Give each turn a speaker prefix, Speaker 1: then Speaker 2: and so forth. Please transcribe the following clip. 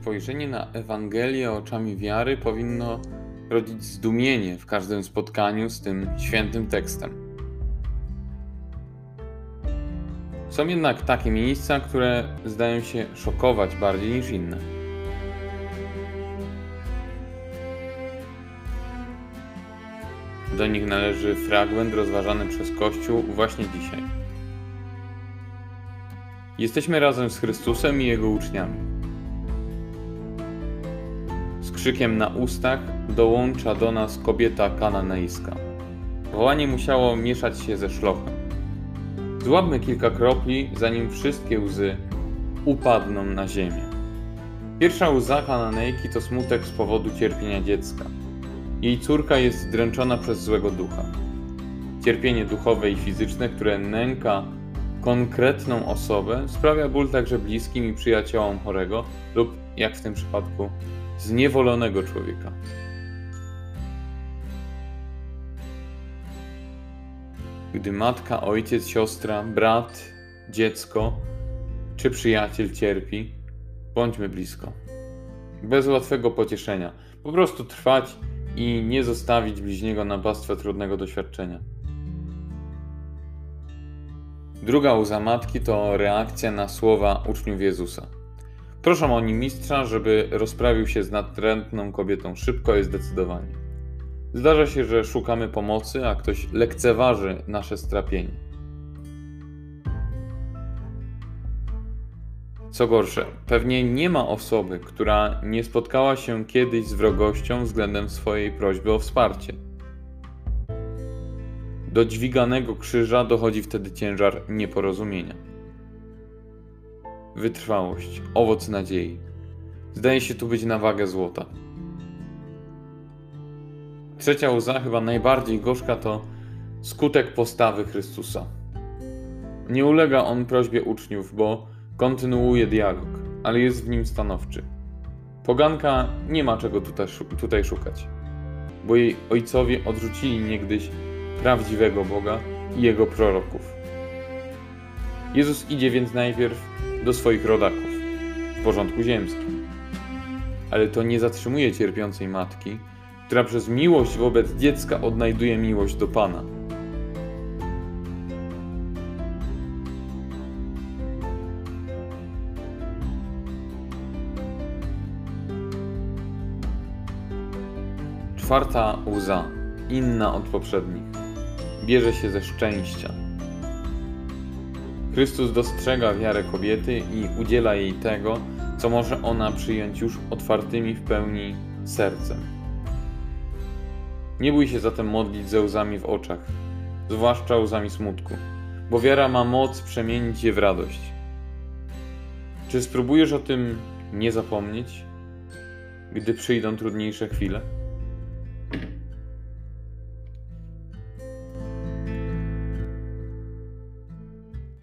Speaker 1: Spojrzenie na Ewangelię oczami wiary powinno rodzić zdumienie w każdym spotkaniu z tym świętym tekstem. Są jednak takie miejsca, które zdają się szokować bardziej niż inne. Do nich należy fragment rozważany przez Kościół właśnie dzisiaj. Jesteśmy razem z Chrystusem i Jego uczniami. Krzykiem na ustach dołącza do nas kobieta kananejska. Wołanie musiało mieszać się ze szlochem. Złapmy kilka kropli, zanim wszystkie łzy upadną na ziemię. Pierwsza łza kananejki to smutek z powodu cierpienia dziecka. Jej córka jest dręczona przez złego ducha. Cierpienie duchowe i fizyczne, które nęka konkretną osobę, sprawia ból także bliskim i przyjaciołom chorego lub, jak w tym przypadku, zniewolonego człowieka. Gdy matka, ojciec, siostra, brat, dziecko czy przyjaciel cierpi, bądźmy blisko. Bez łatwego pocieszenia. Po prostu trwać i nie zostawić bliźniego na pastwę trudnego doświadczenia. Druga łza matki to reakcja na słowa uczniów Jezusa. Proszą oni mistrza, żeby rozprawił się z natrętną kobietą szybko i zdecydowanie. Zdarza się, że szukamy pomocy, a ktoś lekceważy nasze strapienie. Co gorsze, pewnie nie ma osoby, która nie spotkała się kiedyś z wrogością względem swojej prośby o wsparcie. Do dźwiganego krzyża dochodzi wtedy ciężar nieporozumienia. Wytrwałość, owoc nadziei. Zdaje się tu być na wagę złota. Trzecia łza, chyba najbardziej gorzka, to skutek postawy Chrystusa. Nie ulega on prośbie uczniów, bo kontynuuje dialog, ale jest w nim stanowczy. Poganka nie ma czego tutaj, szukać, bo jej ojcowie odrzucili niegdyś prawdziwego Boga i jego proroków. Jezus idzie więc najpierw do swoich rodaków w porządku ziemskim. Ale to nie zatrzymuje cierpiącej matki, która przez miłość wobec dziecka odnajduje miłość do Pana. Czwarta łza, inna od poprzednich, bierze się ze szczęścia. Chrystus dostrzega wiarę kobiety i udziela jej tego, co może ona przyjąć już otwartymi w pełni sercem. Nie bój się zatem modlić ze łzami w oczach, zwłaszcza łzami smutku, bo wiara ma moc przemienić je w radość. Czy spróbujesz o tym nie zapomnieć, gdy przyjdą trudniejsze chwile?